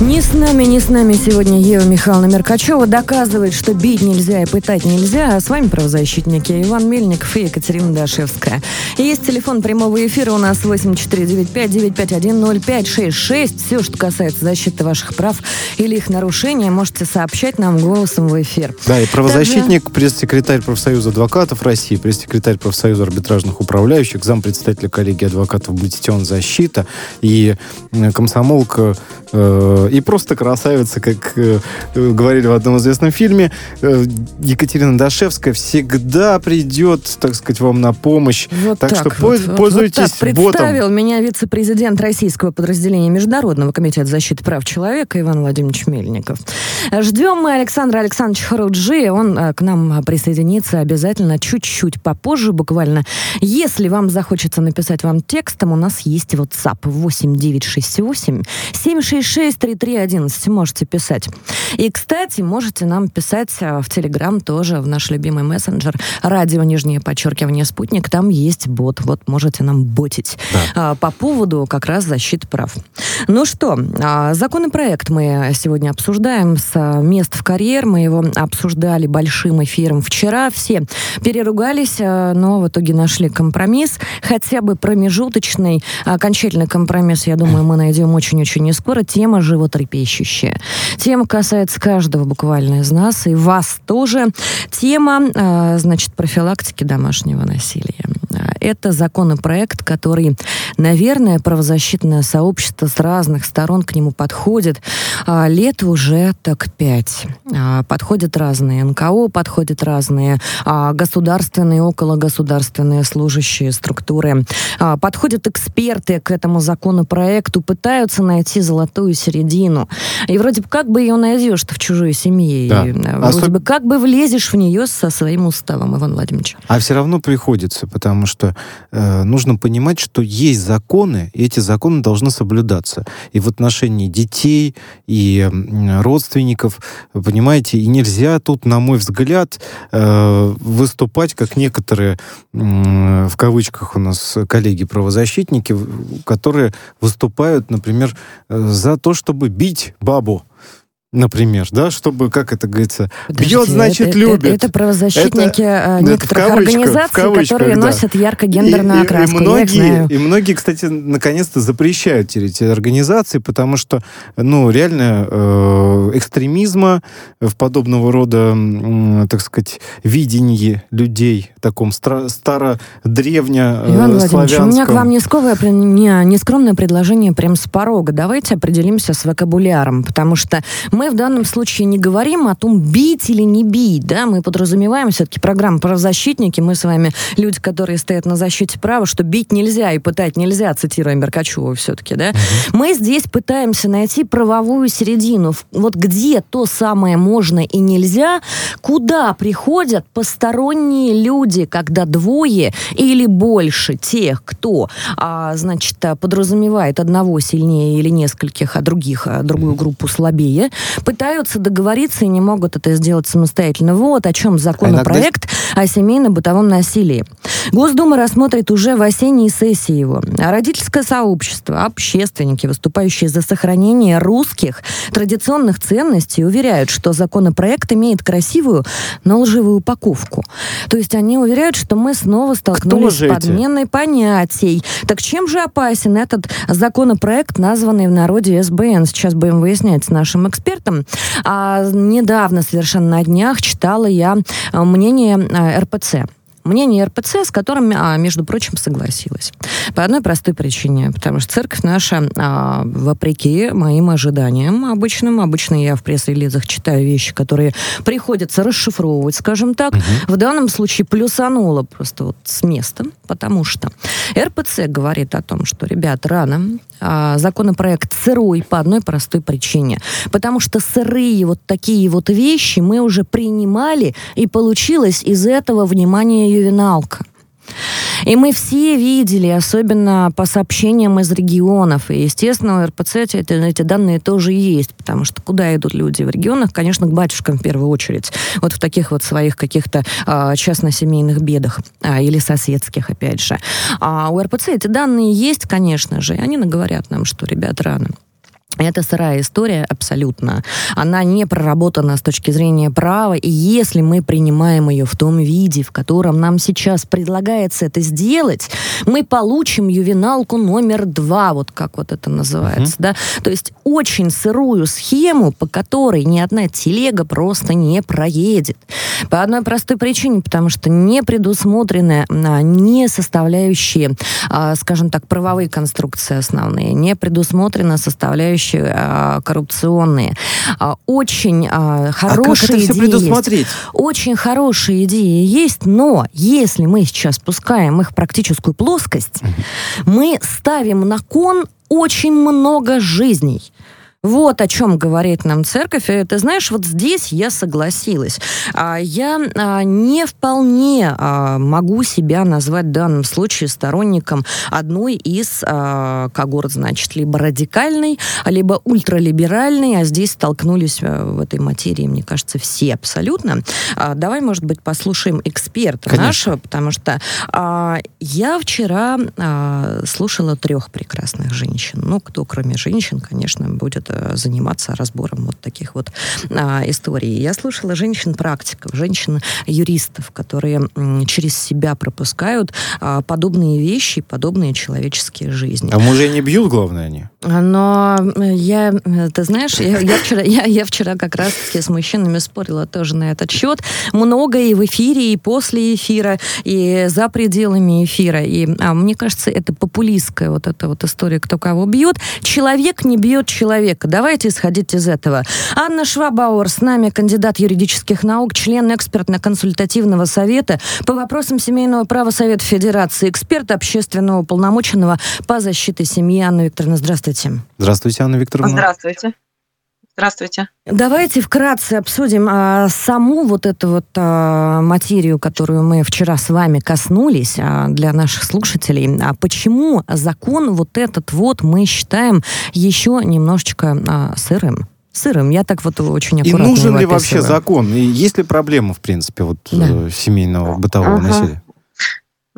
Не с нами, не с нами сегодня Ева Михайловна Меркачева доказывает, что бить нельзя и пытать нельзя. А с вами правозащитники Иван Мельников и Екатерина Дашевская. Есть телефон прямого эфира у нас 8495-951-0566. Все, что касается защиты ваших прав или их нарушения, можете сообщать нам голосом в эфир. Да, и правозащитник, Также... пресс-секретарь профсоюза адвокатов России, пресс-секретарь профсоюза арбитражных управляющих, зампредседателя коллегии адвокатов Бутитион Защита и комсомолка э, и просто красавица, как э, говорили в одном известном фильме. Э, Екатерина Дашевская всегда придет, так сказать, вам на помощь. Вот так, так что вот, пользуйтесь вот так представил ботом. меня вице-президент российского подразделения Международного комитета защиты прав человека Иван Владимирович Мельников. Ждем мы Александра Александровича Харуджи. Он э, к нам присоединится обязательно чуть-чуть попозже, буквально. Если вам захочется написать вам текстом, у нас есть WhatsApp 8968 766 3311 можете писать. И, кстати, можете нам писать э, в Телеграм тоже, в наш любимый мессенджер, радио, нижнее подчеркивание, спутник, там есть бот, вот можете нам ботить да. по поводу как раз защиты прав. Ну что, а, законопроект мы сегодня обсуждаем с э, мест в карьер, мы его обсуждали большим эфиром вчера, все переругались, э, но в итоге нашли компромисс, хотя бы промежуточный, окончательный компромисс, я думаю, мы найдем очень-очень не скоро. Тема живот животрепещущая. Тема касается каждого буквально из нас, и вас тоже. Тема, а, значит, профилактики домашнего насилия. Это законопроект, который, наверное, правозащитное сообщество с разных сторон к нему подходит. А, лет уже так пять. А, подходят разные НКО, подходят разные государственные, окологосударственные служащие структуры. Подходят эксперты к этому законопроекту, пытаются найти золотую середину. И вроде бы как бы ее найдешь в чужой семье. Да. И, вроде Особ... бы как бы влезешь в нее со своим уставом, Иван Владимирович. А все равно приходится, потому что э, нужно понимать, что есть законы, и эти законы должны соблюдаться. И в отношении детей, и э, родственников, понимаете, и нельзя тут, на мой взгляд, э, выступать, как некоторые, э, в кавычках у нас коллеги-правозащитники, которые выступают, например, э, за то, чтобы бить бабу например, да, чтобы, как это говорится, Подождите, бьет, значит, это, любит. Это, это правозащитники это, э, некоторых организаций, кавычках, которые да. носят ярко-гендерную окраску. И, и, многие, и многие, кстати, наконец-то запрещают эти организации, потому что, ну, реально э, экстремизма в подобного рода, э, так сказать, видении людей, таком стар- старо-древне э, Иван Владимирович, у меня к вам нескромное, не, нескромное предложение прям с порога. Давайте определимся с вокабуляром, потому что мы в данном случае не говорим о том, бить или не бить, да, мы подразумеваем все-таки программу правозащитники, мы с вами люди, которые стоят на защите права, что бить нельзя и пытать нельзя, цитируя Меркачева все-таки, да. Угу. Мы здесь пытаемся найти правовую середину, вот где то самое можно и нельзя, куда приходят посторонние люди, когда двое или больше тех, кто, а, значит, подразумевает одного сильнее или нескольких, а других, а другую группу слабее, пытаются договориться и не могут это сделать самостоятельно. Вот о чем законопроект а иногда... о семейно-бытовом насилии. Госдума рассмотрит уже в осенней сессии его. А родительское сообщество, общественники, выступающие за сохранение русских традиционных ценностей, уверяют, что законопроект имеет красивую, но лживую упаковку. То есть они уверяют, что мы снова столкнулись с подменой эти? понятий. Так чем же опасен этот законопроект, названный в народе СБН? Сейчас будем выяснять с нашим экспертом экспертом. А, недавно, совершенно на днях, читала я а, мнение а, РПЦ мнение РПЦ, с которым, а, между прочим, согласилась. По одной простой причине. Потому что церковь наша, а, вопреки моим ожиданиям обычным, обычно я в пресс-релизах читаю вещи, которые приходится расшифровывать, скажем так, угу. в данном случае плюсанула просто вот с места, потому что РПЦ говорит о том, что, ребят, рано, а, законопроект сырой по одной простой причине. Потому что сырые вот такие вот вещи мы уже принимали, и получилось из этого внимание ювеналка. И мы все видели, особенно по сообщениям из регионов. И, естественно, у РПЦ эти, эти данные тоже есть, потому что куда идут люди в регионах? Конечно, к батюшкам в первую очередь. Вот в таких вот своих каких-то а, частно-семейных бедах а, или соседских, опять же. А у РПЦ эти данные есть, конечно же, и они говорят нам, что, ребят, рано. Это сырая история абсолютно. Она не проработана с точки зрения права, и если мы принимаем ее в том виде, в котором нам сейчас предлагается это сделать, мы получим ювеналку номер два, вот как вот это называется, uh-huh. да. То есть очень сырую схему, по которой ни одна телега просто не проедет. По одной простой причине, потому что не предусмотрены а, не составляющие, а, скажем так, правовые конструкции основные, не предусмотрена составляющая вещи а, коррупционные. А, очень а, хорошие а как это все предусмотреть? Есть. Очень хорошие идеи есть, но если мы сейчас спускаем их в практическую плоскость, мы ставим на кон очень много жизней. Вот о чем говорит нам церковь. И ты знаешь, вот здесь я согласилась. А, я а, не вполне а, могу себя назвать в данном случае сторонником одной из когорт, значит, либо радикальной, либо ультралиберальной, а здесь столкнулись в этой материи, мне кажется, все абсолютно. Давай, может быть, послушаем эксперта Конечно. нашего, потому что я вчера слушала трех прекрасных женщин. Ну, кто, кроме женщин, конечно, будет Э, заниматься разбором вот таких вот а, историй. Я слушала женщин-практиков, женщин-юристов, которые м, через себя пропускают а, подобные вещи, подобные человеческие жизни. А мужей не бьют, главное, они? Но я, ты знаешь, я, я, вчера, я, я вчера как раз-таки с мужчинами спорила тоже на этот счет. Много и в эфире, и после эфира, и за пределами эфира. И а, мне кажется, это популистская вот эта вот история, кто кого бьет. Человек не бьет человека. Давайте исходить из этого. Анна Швабауэр с нами, кандидат юридических наук, член экспертно-консультативного совета по вопросам семейного права Совета Федерации, эксперт общественного уполномоченного по защите семьи. Анна Викторовна, здравствуйте. Здравствуйте, Анна Викторовна. Здравствуйте. Здравствуйте. Давайте вкратце обсудим а, саму вот эту вот а, материю, которую мы вчера с вами коснулись а, для наших слушателей. А почему закон вот этот вот мы считаем еще немножечко а, сырым? Сырым. Я так вот очень аккуратно И нужен ли вообще закон? И есть ли проблема, в принципе, вот да. Э, семейного бытового ага. насилия?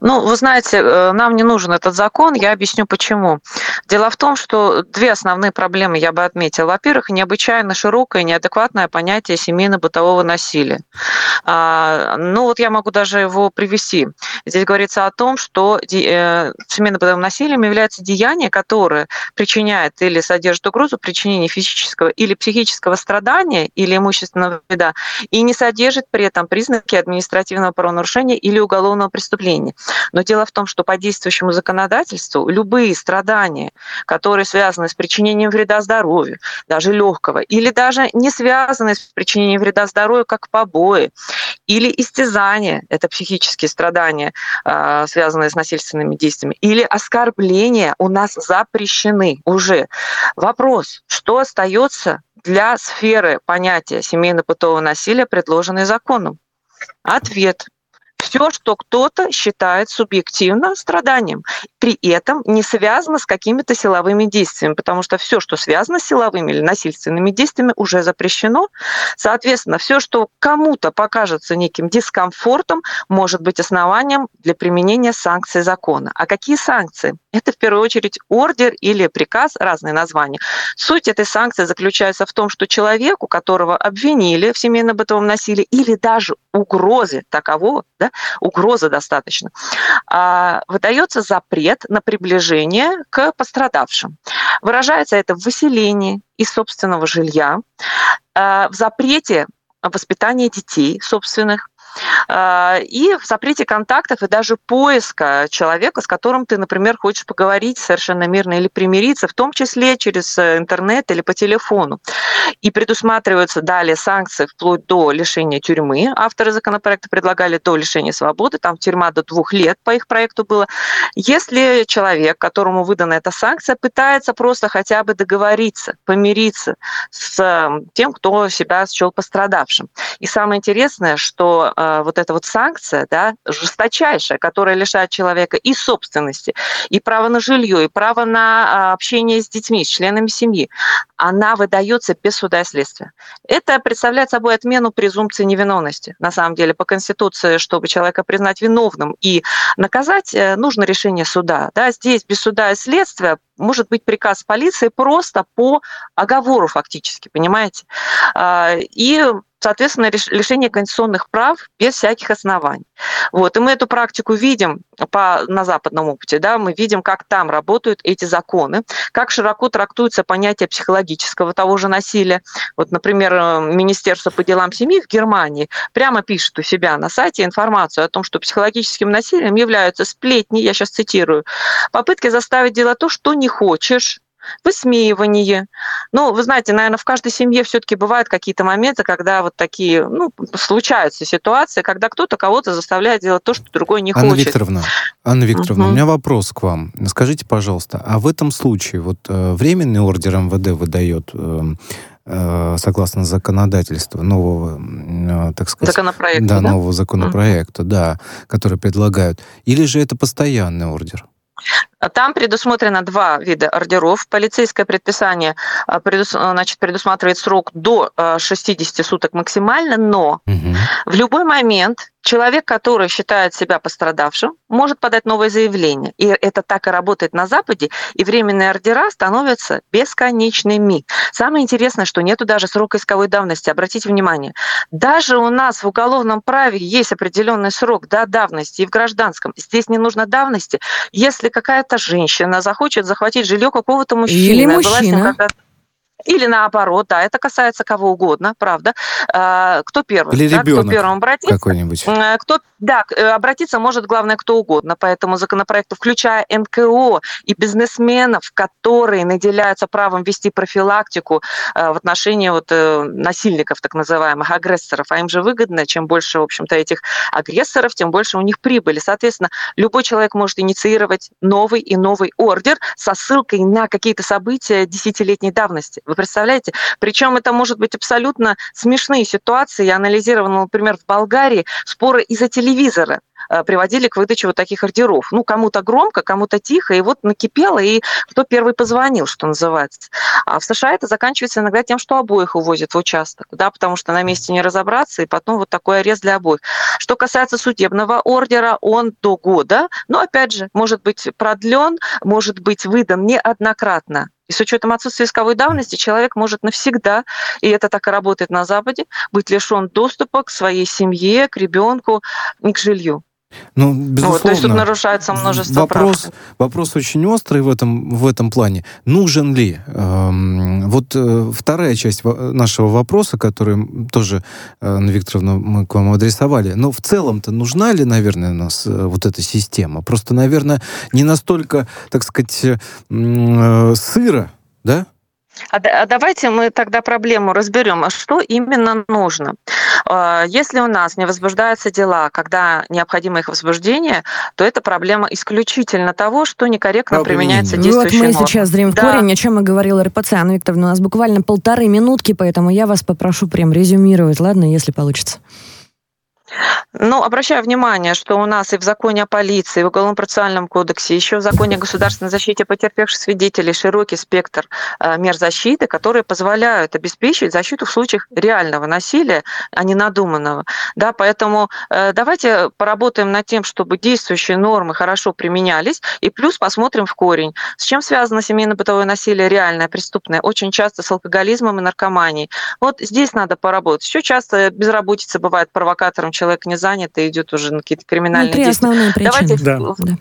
Ну, вы знаете, э, нам не нужен этот закон, я объясню почему. Дело в том, что две основные проблемы я бы отметила. Во-первых, необычайно широкое, неадекватное понятие семейно-бытового насилия. А, ну, вот я могу даже его привести. Здесь говорится о том, что э, семейно-бытовым насилием является деяние, которое причиняет или содержит угрозу причинения физического или психического страдания или имущественного вреда и не содержит при этом признаки административного правонарушения или уголовного преступления. Но дело в том, что по действующему законодательству любые страдания, которые связаны с причинением вреда здоровью, даже легкого, или даже не связаны с причинением вреда здоровью, как побои, или истязание, это психические страдания, а, связанные с насильственными действиями, или оскорбления у нас запрещены уже. Вопрос, что остается для сферы понятия семейно-бытового насилия, предложенной законом? Ответ все, что кто-то считает субъективно страданием, при этом не связано с какими-то силовыми действиями, потому что все, что связано с силовыми или насильственными действиями, уже запрещено. Соответственно, все, что кому-то покажется неким дискомфортом, может быть основанием для применения санкций закона. А какие санкции? Это в первую очередь ордер или приказ, разные названия. Суть этой санкции заключается в том, что человеку, которого обвинили в семейно-бытовом насилии или даже угрозе такового, да, угроза достаточно, а, выдается запрет на приближение к пострадавшим. Выражается это в выселении из собственного жилья, а, в запрете воспитания детей собственных, и в запрете контактов и даже поиска человека, с которым ты, например, хочешь поговорить совершенно мирно или примириться, в том числе через э, интернет или по телефону. И предусматриваются далее санкции вплоть до лишения тюрьмы. Авторы законопроекта предлагали до лишения свободы, там тюрьма до двух лет по их проекту было. Если человек, которому выдана эта санкция, пытается просто хотя бы договориться, помириться с эм, тем, кто себя счел пострадавшим. И самое интересное, что э, вот эта вот санкция, да, жесточайшая, которая лишает человека и собственности, и права на жилье, и права на э, общение с детьми, с членами семьи, она выдается без суда и следствия. Это представляет собой отмену презумпции невиновности. На самом деле, по Конституции, чтобы человека признать виновным и наказать, э, нужно решение суда. Да, здесь без суда и следствия может быть приказ полиции просто по оговору фактически, понимаете? А, и соответственно, лишение конституционных прав без всяких оснований. Вот. И мы эту практику видим по, на западном опыте, да, мы видим, как там работают эти законы, как широко трактуется понятие психологического того же насилия. Вот, например, Министерство по делам семьи в Германии прямо пишет у себя на сайте информацию о том, что психологическим насилием являются сплетни, я сейчас цитирую, попытки заставить делать то, что не хочешь, высмеивание. Ну, вы знаете, наверное, в каждой семье все-таки бывают какие-то моменты, когда вот такие, ну, случаются ситуации, когда кто-то кого-то заставляет делать то, что другой не Анна хочет. Викторовна, Анна Викторовна, угу. у меня вопрос к вам. Скажите, пожалуйста, а в этом случае вот э, временный ордер МВД выдает э, э, согласно законодательству нового, э, так сказать, законопроекта, да, да? нового законопроекта, угу. да, который предлагают, или же это постоянный ордер? Там предусмотрено два вида ордеров. Полицейское предписание а, значит, предусматривает срок до 60 а, суток максимально, но угу. в любой момент человек, который считает себя пострадавшим, может подать новое заявление. И это так и работает на Западе, и временные ордера становятся бесконечными. Самое интересное, что нету даже срока исковой давности. Обратите внимание, даже у нас в уголовном праве есть определенный срок да, давности, и в гражданском. Здесь не нужно давности. Если какая-то женщина захочет захватить жилье какого-то мужчины, Или мужчина. Или наоборот, да, это касается кого угодно, правда. А, кто первый? Или да, ребенок кто первым обратится? какой-нибудь. Кто, да, э, обратиться может, главное, кто угодно. Поэтому законопроект, включая НКО и бизнесменов, которые наделяются правом вести профилактику э, в отношении вот э, насильников, так называемых, агрессоров. А им же выгодно, чем больше, в общем-то, этих агрессоров, тем больше у них прибыли. Соответственно, любой человек может инициировать новый и новый ордер со ссылкой на какие-то события десятилетней давности. Вы представляете? Причем это может быть абсолютно смешные ситуации. Я анализировала, например, в Болгарии споры из-за телевизора э, приводили к выдаче вот таких ордеров. Ну, кому-то громко, кому-то тихо, и вот накипело, и кто первый позвонил, что называется. А в США это заканчивается иногда тем, что обоих увозят в участок, да, потому что на месте не разобраться, и потом вот такой арест для обоих. Что касается судебного ордера, он до года, но, опять же, может быть продлен, может быть выдан неоднократно и с учетом отсутствия исковой давности человек может навсегда, и это так и работает на Западе, быть лишен доступа к своей семье, к ребенку и к жилью. Ну, безусловно. Вот, то есть тут нарушается множество вопрос, прав. Вопрос очень острый в этом, в этом плане. Нужен ли? Эм, вот э, вторая часть нашего вопроса, который тоже, э, Анна Викторовна, мы к вам адресовали. Но в целом-то нужна ли, наверное, у нас э, вот эта система? Просто, наверное, не настолько, так сказать, э, э, сыро, да? А, а давайте мы тогда проблему разберем. А что именно нужно? А, если у нас не возбуждаются дела, когда необходимо их возбуждение, то это проблема исключительно того, что некорректно а, применяется действующая Вот мы норма. сейчас зрим в да. корень, о чем и говорила РПЦ. Анна Викторовна, у нас буквально полторы минутки, поэтому я вас попрошу прям резюмировать, ладно, если получится. Ну, обращаю внимание, что у нас и в законе о полиции, и в Уголовно-процессуальном кодексе, еще в законе о государственной защите потерпевших свидетелей широкий спектр э, мер защиты, которые позволяют обеспечить защиту в случаях реального насилия, а не надуманного. Да, поэтому э, давайте поработаем над тем, чтобы действующие нормы хорошо применялись, и плюс посмотрим в корень. С чем связано семейно-бытовое насилие реальное, преступное? Очень часто с алкоголизмом и наркоманией. Вот здесь надо поработать. Еще часто безработица бывает провокатором человек не занят и идет уже на какие-то криминальные ну, три действия. Основные причины. Давайте да. в, да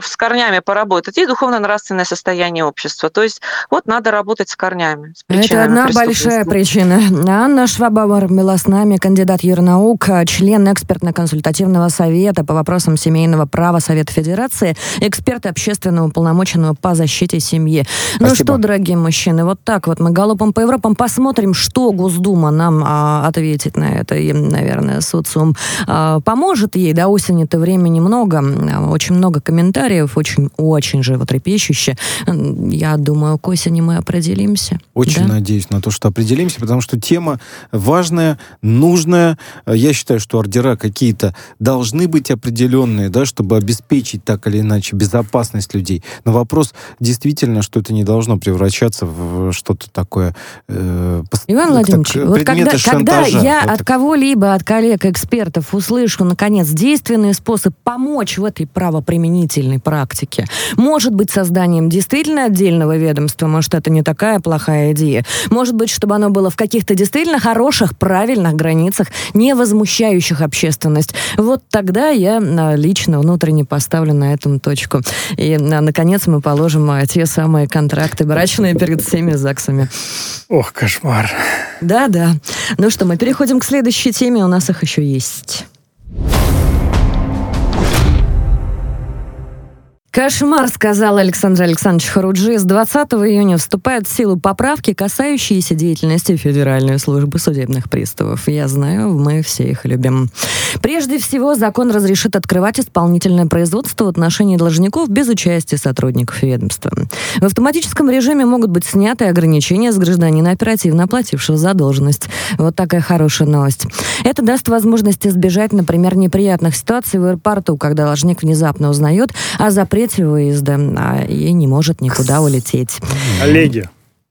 с корнями поработать, и духовно-нравственное состояние общества. То есть вот надо работать с корнями. С Это одна большая причина. Анна Швабауэр была с нами, кандидат юрнаук, член экспертно-консультативного совета по вопросам семейного права Совета Федерации, эксперт общественного полномоченного по защите семьи. Ну Спасибо. Ну что, дорогие мужчины, вот так вот мы галопом по Европам посмотрим, что Госдума нам а, ответит на это. И, наверное, социум а, поможет ей. До осени-то времени много, очень много комментариев, очень-очень животрепещуще. Я думаю, к осени мы определимся. Очень да? надеюсь на то, что определимся, потому что тема важная, нужная. Я считаю, что ордера какие-то должны быть определенные, да, чтобы обеспечить так или иначе безопасность людей. Но вопрос действительно, что это не должно превращаться в что-то такое... Э, Иван Владимирович, так, вот когда, когда я вот от кого-либо, от коллег-экспертов услышу, наконец, действенный способ помочь в этой правоприменительной практике, может быть, созданием действительно отдельного ведомства, может, это не такая плохая идея, может быть, чтобы оно было в каких-то действительно хороших, правильных границах, не возмущающих общественность. Вот тогда я а, лично внутренне поставлю на этом точку. И, а, наконец, мы положим а, те самые контракты брачные перед всеми ЗАГСами. Ох, кошмар. Да-да. Ну что, мы переходим к следующей теме, у нас их еще есть. Кошмар, сказал Александр Александрович Харуджи. С 20 июня вступают в силу поправки, касающиеся деятельности Федеральной службы судебных приставов. Я знаю, мы все их любим. Прежде всего, закон разрешит открывать исполнительное производство в отношении должников без участия сотрудников ведомства. В автоматическом режиме могут быть сняты ограничения с гражданина, оперативно оплатившего задолженность. Вот такая хорошая новость. Это даст возможность избежать, например, неприятных ситуаций в аэропорту, когда должник внезапно узнает о запрете выезда а, и не может никуда улететь. Олеги,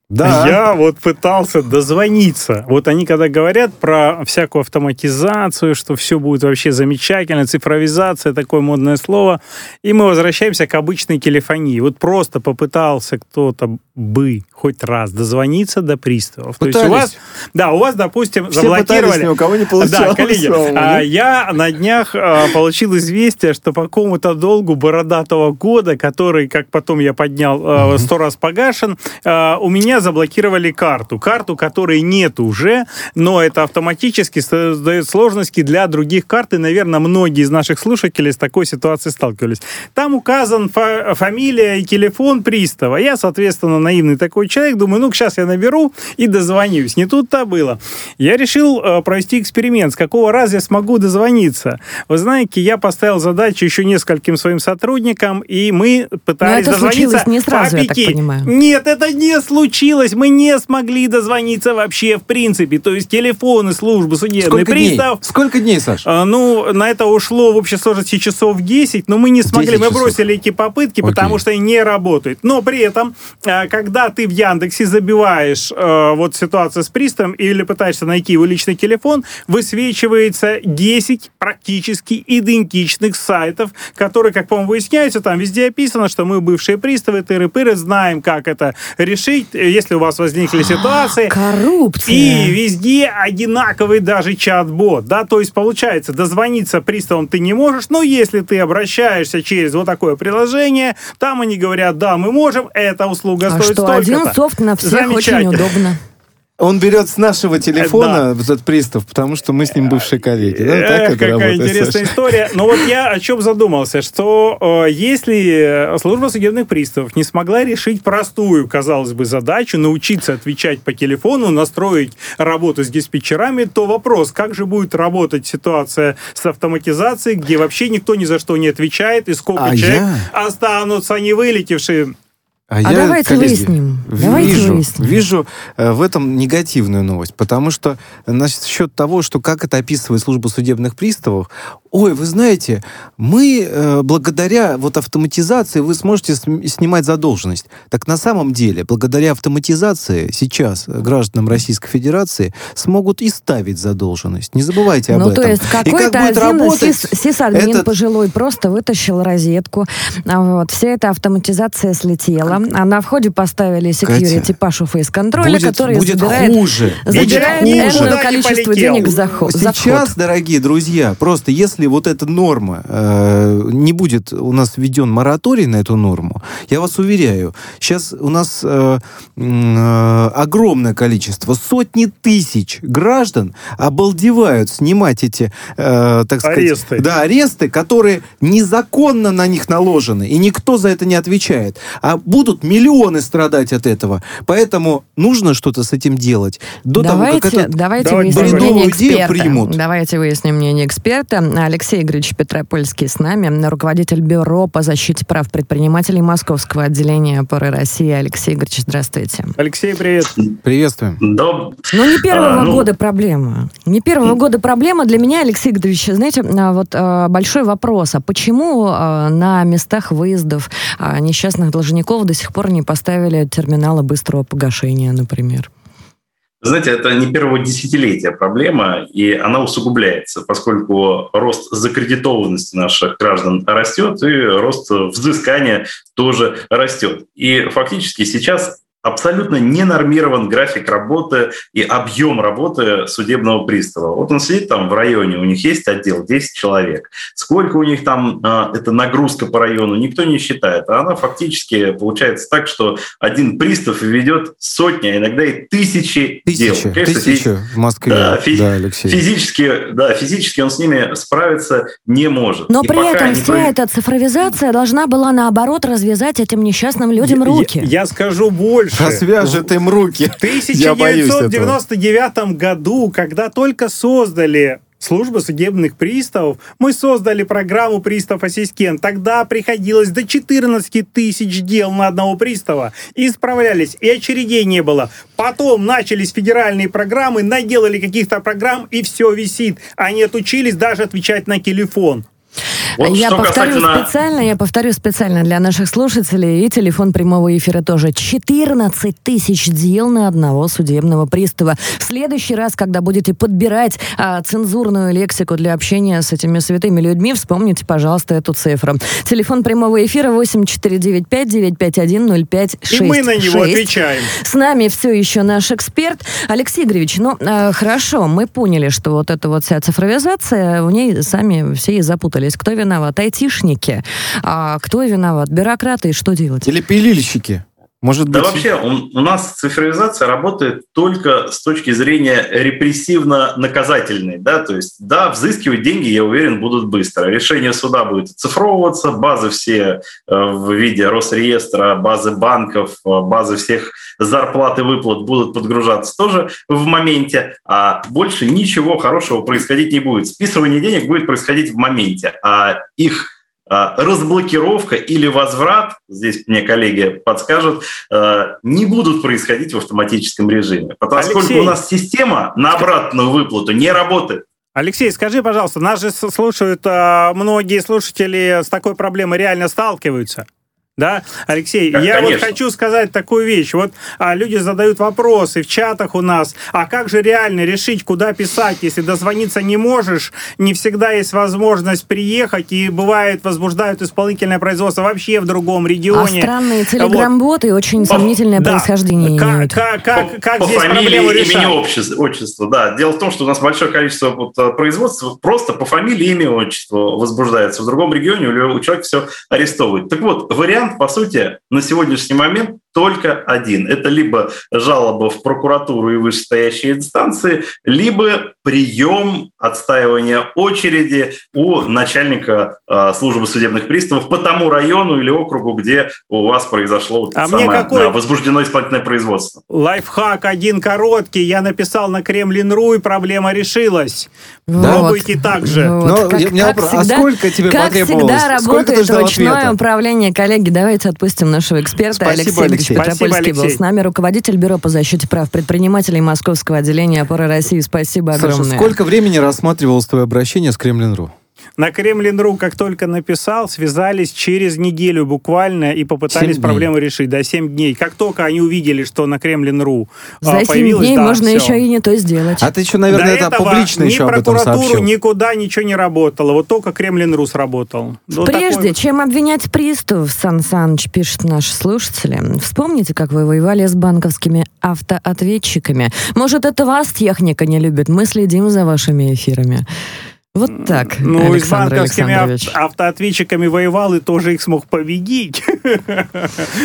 да. Я вот пытался дозвониться. Вот они когда говорят про всякую автоматизацию, что все будет вообще замечательно, цифровизация, такое модное слово, и мы возвращаемся к обычной телефонии. Вот просто попытался кто-то бы хоть раз дозвониться до приставов. Пытались. То есть у вас, да, у вас, допустим, Все заблокировали. Пытались, ни у кого не получалось. Да, коллеги, а, я на днях а, получил известие, что по какому-то долгу бородатого года, который, как потом я поднял, а, сто раз погашен, а, у меня заблокировали карту. Карту, которой нет уже, но это автоматически создает сложности для других карт, и, наверное, многие из наших слушателей с такой ситуацией сталкивались. Там указан фа- фамилия и телефон пристава. Я, соответственно, наивный такой человек, думаю, ну, сейчас я наберу и дозвонюсь. Не тут-то было. Я решил э, провести эксперимент, с какого раза я смогу дозвониться. Вы знаете, я поставил задачу еще нескольким своим сотрудникам, и мы пытались Но это дозвониться не сразу, по я так понимаю. Нет, это не случилось. Мы не смогли дозвониться вообще в принципе. То есть телефоны службы судебный Сколько пристав... Дней? Сколько дней, Саша? Э, ну, на это ушло в общей сложности часов 10, но мы не смогли. Мы бросили эти попытки, Окей. потому что они не работают. Но при этом, э, когда ты в Яндексе забиваешь э, вот ситуацию с приставом или пытаешься найти его личный телефон, высвечивается 10 практически идентичных сайтов, которые, как, по-моему, выясняются, там везде описано, что мы бывшие приставы, тыры-пыры, знаем, как это решить, если у вас возникли ситуации. Коррупция. И везде одинаковый даже чат-бот, да, то есть получается, дозвониться приставом ты не можешь, но если ты обращаешься через вот такое приложение, там они говорят, да, мы можем, эта услуга а стоит что, столько один софт на всех очень удобно. Он берет с нашего телефона да. этот пристав, потому что мы с ним бывшие коллеги. Да? Так Эх, какая работает, интересная Саша. история. Но вот я о чем задумался, что э, если служба судебных приставов не смогла решить простую, казалось бы, задачу, научиться отвечать по телефону, настроить работу с диспетчерами, то вопрос, как же будет работать ситуация с автоматизацией, где вообще никто ни за что не отвечает, и сколько а человек я... останутся не вылетевшие а, а я, давайте коллеги, выясним. Давайте вижу, выясним. Вижу э, в этом негативную новость, потому что насчет того, что как это описывает служба судебных приставов, ой, вы знаете, мы э, благодаря вот автоматизации вы сможете снимать задолженность. Так на самом деле, благодаря автоматизации сейчас гражданам Российской Федерации смогут и ставить задолженность. Не забывайте об ну, этом. то есть какой-то как один работать, сис, сисадмин этот... пожилой просто вытащил розетку, а вот, вся эта автоматизация слетела, а на входе поставили security Пашу фейс-контроля, который будет забирает, хуже. забирает будет хуже. количество денег за, Сейчас, за вход. дорогие друзья, просто если если вот эта норма э, не будет у нас введен мораторий на эту норму, я вас уверяю, сейчас у нас э, э, огромное количество, сотни тысяч граждан обалдевают снимать эти, э, так сказать, Аресты. да, аресты, которые незаконно на них наложены, и никто за это не отвечает. А будут миллионы страдать от этого. Поэтому нужно что-то с этим делать. До давайте, того, как это... давайте Давайте выясним мнение идею эксперта. примут. Давайте выясним мнение эксперта. Алексей Игоревич Петропольский с нами, руководитель бюро по защите прав предпринимателей Московского отделения опоры России. Алексей Игоревич, здравствуйте. Алексей, привет. Приветствуем. Да, Ну, не первого А, ну- года проблема. Не первого года проблема. Для меня, Алексей Игоревич, знаете, а, вот а, большой вопрос. А почему а, на местах выездов несчастных должников до сих пор не поставили терминалы быстрого погашения, например? знаете, это не первого десятилетия проблема, и она усугубляется, поскольку рост закредитованности наших граждан растет, и рост взыскания тоже растет. И фактически сейчас абсолютно не нормирован график работы и объем работы судебного пристава. Вот он сидит там в районе, у них есть отдел 10 человек. Сколько у них там э, эта нагрузка по району, никто не считает. А она фактически получается так, что один пристав ведет сотни, а иногда и тысячи, дел. Тысяча, Конечно, тысяча в Москве, Да, да, фи- Алексей. Физически, да, физически он с ними справиться не может. Но И при этом вся пров- эта цифровизация должна была, наоборот, развязать этим несчастным людям Я- руки. Я, я скажу больше. Развяжет им руки. В Я боюсь этого. 1999 году, когда только создали службу судебных приставов, мы создали программу «Пристав-ассистент». Тогда приходилось до 14 тысяч дел на одного пристава. И справлялись, и очередей не было. Потом начались федеральные программы, наделали каких-то программ, и все висит. Они отучились даже отвечать на телефон. Вот я повторю касательно- специально, я повторю специально для наших слушателей и телефон прямого эфира тоже. 14 тысяч дел на одного судебного пристава. В следующий раз, когда будете подбирать а, цензурную лексику для общения с этими святыми людьми, вспомните, пожалуйста, эту цифру. Телефон прямого эфира 8495-951-0566. И мы на него отвечаем. С нами все еще наш эксперт Алексей Игоревич. Ну, э, хорошо, мы поняли, что вот эта вот вся цифровизация, в ней сами все и запутались. Кто виноват? Айтишники. А кто виноват? Бюрократы. И что делать? Или пилильщики. Может Да быть, вообще, он- у нас цифровизация работает только с точки зрения репрессивно-наказательной. Да? То есть, да, взыскивать деньги, я уверен, будут быстро. Решение суда будет оцифровываться, базы все э, в виде Росреестра, базы банков, э, базы всех зарплат и выплат будут подгружаться тоже в моменте, а больше ничего хорошего происходить не будет. Списывание денег будет происходить в моменте, а их разблокировка или возврат, здесь мне коллеги подскажут, э, не будут происходить в автоматическом режиме. Поскольку Алексей. у нас система на обратную выплату не работает. Алексей, скажи, пожалуйста, нас же слушают а, многие слушатели с такой проблемой реально сталкиваются. Да, Алексей, Да, я вот конечно. хочу сказать такую вещь. Вот а, люди задают вопросы в чатах у нас. А как же реально решить, куда писать, если дозвониться не можешь? Не всегда есть возможность приехать, и бывает возбуждают исполнительное производство вообще в другом А регионе. странные телеграм-боты очень сомнительное Да. происхождение Как, имеют. как, как, как по здесь фамилии, проблему имени, решать? отчества, отчества. Да. Дело в том, что у нас большое количество вот, э, производств просто по фамилии, имени, отчеству возбуждается. В другом регионе у у человека все арестовывают. Так вот, вариант, по сути, на сегодняшний момент только один. Это либо жалоба в прокуратуру и вышестоящие инстанции, либо прием отстаивания очереди у начальника э, службы судебных приставов по тому району или округу, где у вас произошло вот А это мне самое, какой- возбуждено исполнительное производство. Лайфхак один короткий. Я написал на Kremlin.ru, и проблема решилась. Вот. Пробуйте так же. Вот. Но Как- я- как вопрос, а всегда- сколько тебе Как потребовалось? всегда Сколько ты работает ручное ответа? управление. Коллеги, давайте отпустим нашего эксперта. Спасибо, Алексей Игоревич Алексей. Петропольский Спасибо, был Алексей. с нами, руководитель Бюро по защите прав предпринимателей Московского отделения опоры России. Спасибо Саша, огромное. сколько времени рассматривалось твое обращение с Kremlin.ru? На Kremlin.ru, как только написал, связались через неделю буквально и попытались проблему решить. Да, 7 дней. Как только они увидели, что на Kremlin.ru а, За 7 появилось, дней да, можно всё. еще и не то сделать. А ты еще, наверное, До это этого публично ни еще об этом прокуратуру, сообщил. никуда ничего не работало. Вот только Кремлин.ру сработал. Ну, Прежде такой вот. чем обвинять приставов, Сан Саныч пишет наши слушатели, вспомните, как вы воевали с банковскими автоответчиками. Может, это вас техника не любит? Мы следим за вашими эфирами. Вот так, Ну, и с Александр банковскими ав- Александрович. автоответчиками воевал и тоже их смог победить.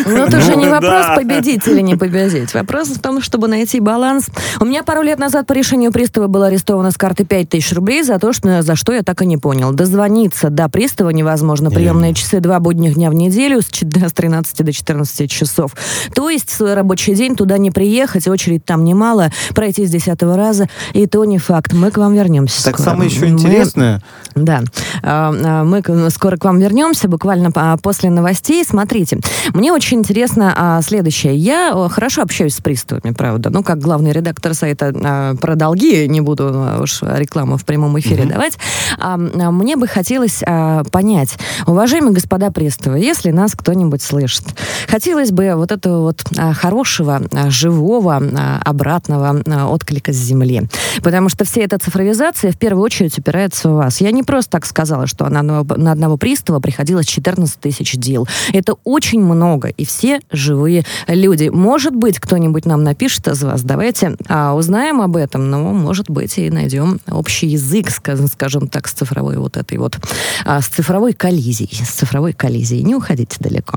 Ну, это же не вопрос победить или не победить. Вопрос в том, чтобы найти баланс. У меня пару лет назад по решению пристава было арестовано с карты 5000 рублей за то, что, за что я так и не понял. Дозвониться до пристава невозможно. Приемные часы два будних дня в неделю с чет- с 13 до 14 часов. То есть в свой рабочий день туда не приехать, очередь там немало, пройти с десятого раза, и то не факт. Мы к вам вернемся. Так скоро. самое еще Мы- интересное, да, А, а, мы скоро к вам вернемся, буквально по- после новостей. Смотрите, мне очень интересно а, следующее. Я о, хорошо общаюсь с приставами, правда. Ну, как главный редактор сайта про долги, не буду уж рекламу в прямом эфире давать. А, а, мне бы хотелось понять, уважаемые господа приставы, если нас кто-нибудь слышит, хотелось бы вот этого вот хорошего, живого, обратного отклика с земли. Потому что вся эта цифровизация в первую очередь упирается в вас. Я не просто так сказала, что на одного, на одного пристава приходилось 14 тысяч дел. Это очень много, и все живые люди. Может быть, кто-нибудь нам напишет из вас. Давайте а, узнаем об этом, но, может быть, и найдем общий язык, скажем, скажем так, с цифровой вот этой вот, а, с цифровой коллизией. С цифровой коллизией. Не уходите далеко.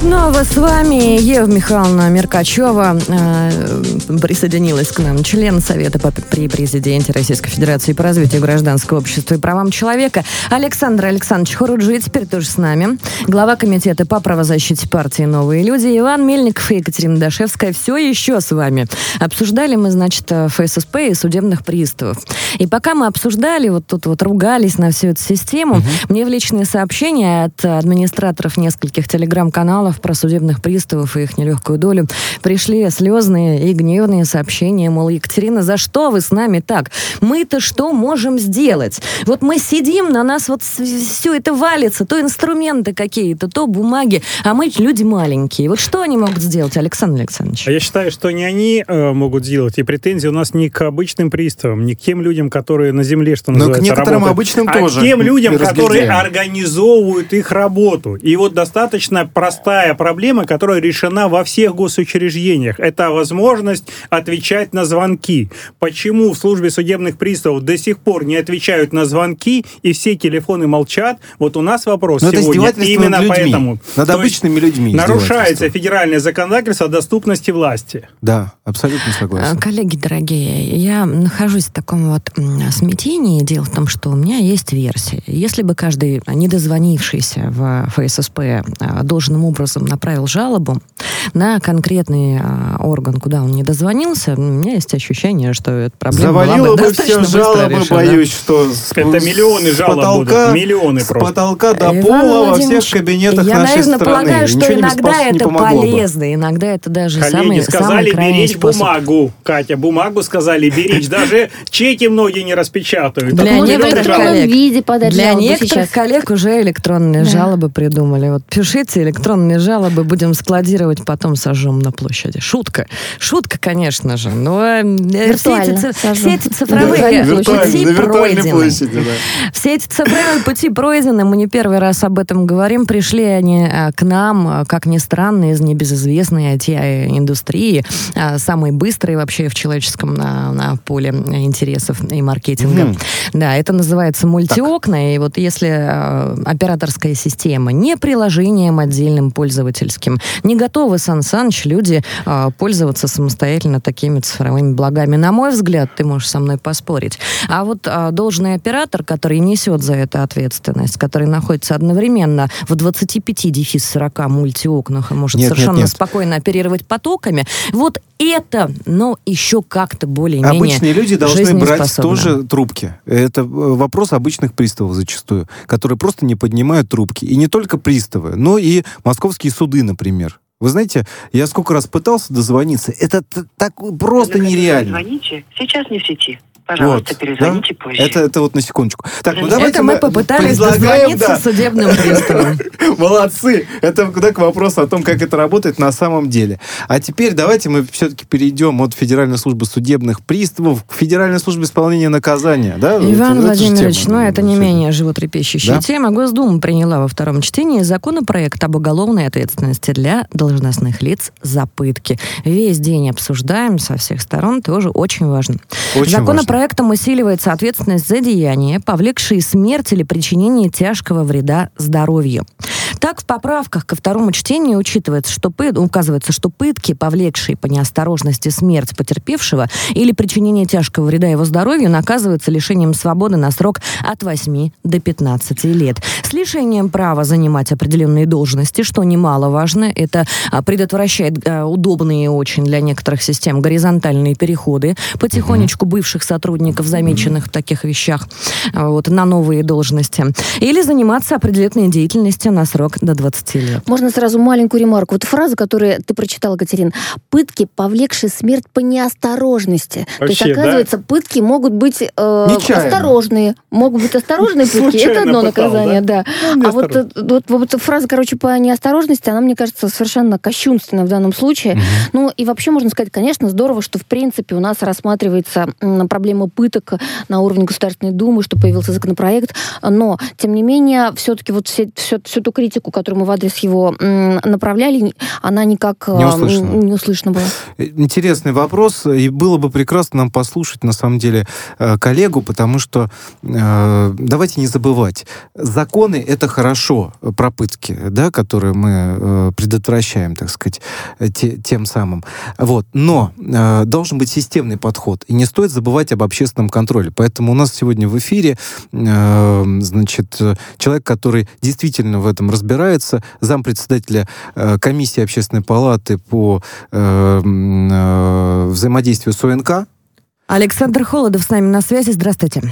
Ну, а вы с вами, Ева Михайловна Меркачева, э, присоединилась к нам, член Совета по- при президенте Российской Федерации по развитию гражданского общества и правам человека Александр Александрович Хуруджи, теперь тоже с нами, глава комитета по правозащите партии «Новые люди» Иван Мельников и Екатерина Дашевская все еще с вами. Обсуждали мы, значит, э, ФССП и судебных приставов. И пока мы обсуждали, вот тут вот ругались на всю эту систему, мне в личные сообщения от администраторов нескольких телеграм-каналов про судебных приставов и их нелегкую долю пришли слезные и гневные сообщения, мол, Екатерина, за что вы с нами так? Мы-то что можем сделать? Вот мы сидим, на нас вот все это валится, то инструменты какие-то, то бумаги, а мы люди маленькие. Вот что они могут сделать, Александр Александрович? А я считаю, что не они э, могут сделать, и претензии у нас не к обычным приставам, не к тем людям, которые на земле, что Но к называется, некоторым работают, обычным а тоже к тем людям, которые организовывают их работу. И вот достаточно простая проблема, которая решена во всех госучреждениях. Это возможность отвечать на звонки. Почему в службе судебных приставов до сих пор не отвечают на звонки, и все телефоны молчат? Вот у нас вопрос Но это сегодня издевательство именно над людьми, поэтому. над обычными людьми Нарушается федеральное законодательство о доступности власти. Да, абсолютно А, согласен. Коллеги дорогие, я нахожусь в таком вот смятении. Дело в том, что у меня есть версия. Если бы каждый недозвонившийся в ФССП а, должным образом направил жалобу на конкретный а, орган, куда он не дозвонился, у меня есть ощущение, что эта проблема была Завалило бы бы достаточно все жалобы, решена. боюсь, что с, Это с миллионы жалоб потолка, будут, миллионы с просто. потолка до Иван пола во всех кабинетах я, нашей наверное, страны. полагаю, что Ничего иногда спас- не это помогло бы. полезно, иногда это даже Коллеги самый, сказали самый беречь способ. бумагу. Катя, бумагу сказали беречь. Даже чеки многие не распечатают. Для некоторых коллег. виде подать Для жалобу некоторых сейчас. коллег уже электронные жалобы придумали. Вот пишите электронные жалобы, будем складировать, потом сожжем на площади. Шутка. Шутка, конечно же. Но э, все эти, все эти цифровые пути пройдены. площади, да. Все эти цифровые пути пройдены, мы не первый раз об этом говорим. Пришли они а, к нам, а, как ни странно, из небезызвестной IT-индустрии, самой быстрой вообще в человеческом на, на поле интересов и маркетинга. Мгм. Да, это называется мультиокна, и вот если операторская система не приложением отдельным пользовательским, не готовы, Сан Саныч, люди а, пользоваться самостоятельно такими цифровыми благами. На мой взгляд, ты можешь со мной поспорить. А вот а, должный оператор, который несет за это ответственность, который находится одновременно в 25 дефис 40 мультиокнах и может Нет, совершенно нет, нет. спокойно оперировать потоками, вот это, но еще как-то более-менее Обычные люди должны брать тоже трубки. Это э, вопрос обычных приставов зачастую, которые просто не поднимают трубки. И не только приставы, но и московские суды, например. Вы знаете, я сколько раз пытался дозвониться, это так просто нереально. Звоните, сейчас не в сети. Пожалуйста, Вот, перезвоните да? позже. Это, это вот на секундочку. Так, ну Это давайте Это мы попытались дозвониться да. судебным приставам. Молодцы! Это да, к вопросу о том, как это работает на самом деле. А теперь давайте мы все-таки перейдем от Федеральной службы судебных приставов к Федеральной службе исполнения наказания. Да? Иван Это Владимирович, тема, ну это не менее животрепещущая Да? тема. Госдума приняла во втором чтении законопроект об уголовной ответственности для должностных лиц за пытки. Весь день обсуждаем со всех сторон, тоже очень важно. Очень Законопроектом усиливается ответственность за деяния, повлекшие смерть или причинение тяжкого вреда здоровью. Так, в поправках ко второму чтению учитывается, что пы- указывается, что пытки, повлекшие по неосторожности смерть потерпевшего или причинение тяжкого вреда его здоровью, наказываются лишением свободы на срок от 8 до 15 лет. С лишением права занимать определенные должности, что немаловажно, это а, предотвращает а, удобные очень для некоторых систем горизонтальные переходы потихонечку бывших сотрудников, замеченных в таких вещах, а, вот, на новые должности. Или заниматься определенной деятельностью на срок до 20 лет. Можно сразу маленькую ремарку. Вот фраза, которую ты прочитала, Катерин. Пытки, повлекшие смерть по неосторожности. То есть, Вообще, да? оказывается, пытки могут быть э, Нечаянно. осторожные. Могут быть осторожные пытки. Случайно Это одно пытал, наказание, да. Ну, А вот, вот, вот эта фраза, короче, по неосторожности, она, мне кажется, совершенно кощунственна в данном случае. Ну, и вообще, можно сказать, конечно, здорово, что, в принципе, у нас рассматривается проблема пыток на уровне Государственной Думы, что появился законопроект. Но, тем не менее, все-таки вот все, всю, всю ту критику, которую мы в адрес его направляли, она никак Не а, услышана. не услышана была. Интересный вопрос, и было бы прекрасно нам послушать, на самом деле, э, коллегу, потому что э, давайте не забывать, законы — это хорошо, э, про пытки, да, которые мы э, предотвращаем, так сказать, э, те- тем самым. Вот. Но э, должен быть системный подход, и не стоит забывать об общественном контроле. Поэтому у нас сегодня в эфире, э, значит, э, человек, который действительно в этом разбирается, зампредседателя э, комиссии общественной палаты по э, э, взаимодействию с ОНК. Александр Холодов с нами на связи. Здравствуйте.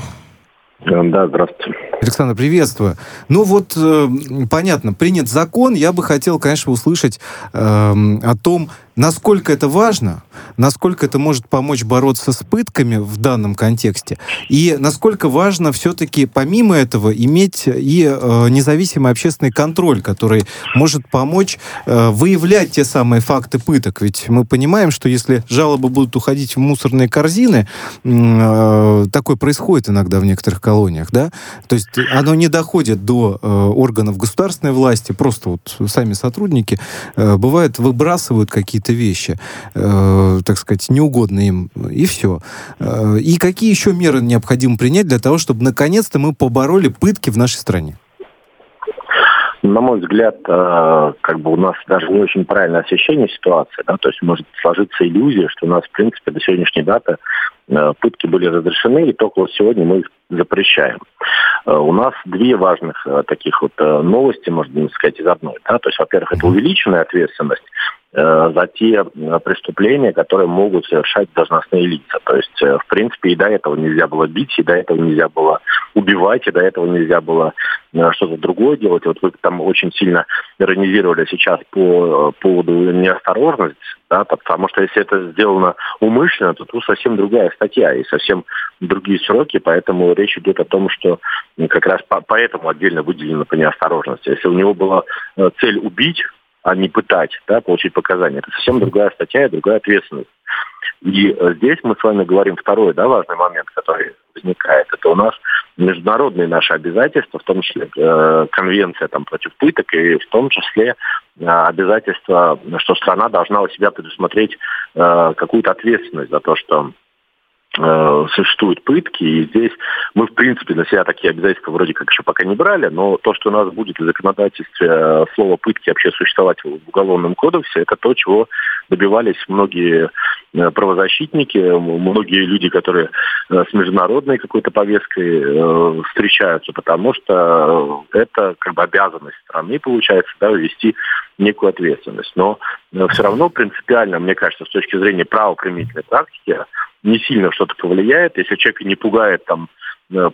Да, здравствуйте. Александр, приветствую. Ну вот, э, понятно, принят закон. Я бы хотел, конечно, услышать э, о том, насколько это важно, насколько это может помочь бороться с пытками в данном контексте, и насколько важно все-таки помимо этого иметь и э, независимый общественный контроль, который может помочь э, выявлять те самые факты пыток. Ведь мы понимаем, что если жалобы будут уходить в мусорные корзины, э, такое происходит иногда в некоторых колониях, да, то есть оно не доходит до э, органов государственной власти, просто вот сами сотрудники, э, бывает, выбрасывают какие-то вещи, э, так сказать, неугодные им, и все. Э, и какие еще меры необходимо принять для того, чтобы наконец-то мы побороли пытки в нашей стране? На мой взгляд, э, как бы у нас даже не очень правильное освещение ситуации, да, то есть может сложиться иллюзия, что у нас, в принципе, до сегодняшней даты э, пытки были разрешены, и только вот сегодня мы их запрещаем. Э, У нас две важных таких вот новости, можно сказать, из одной. Да? То есть, во-первых, это увеличенная ответственность за те преступления, которые могут совершать должностные лица. То есть, в принципе, и до этого нельзя было бить, и до этого нельзя было убивать, и до этого нельзя было что-то другое делать. Вот вы там очень сильно иронизировали сейчас по э, поводу неосторожности, да, потому что если это сделано умышленно, то тут совсем другая статья и совсем другие сроки, поэтому речь идет о том, что как раз по- поэтому отдельно выделено по неосторожности. Если у него была э, цель убить, а не пытать, да, получить показания, это совсем другая статья и другая ответственность. И э, здесь мы с вами говорим второй да, важный момент, который возникает. Это у нас международные наши обязательства, в том числе э, конвенция там, против пыток, и в том числе э, обязательство, что страна должна у себя предусмотреть э, какую-то ответственность за то, что существуют пытки, и здесь мы, в принципе, на себя такие обязательства вроде как еще пока не брали, но то, что у нас будет в законодательстве э, слово «пытки» вообще существовать в Уголовном кодексе, это то, чего добивались многие э, правозащитники, многие люди, которые э, с международной какой-то повесткой э, встречаются, потому что э, это как бы обязанность страны, получается, да, ввести некую ответственность. Но все равно принципиально, мне кажется, с точки зрения правоприменительной практики, не сильно что-то повлияет, если человека не пугает там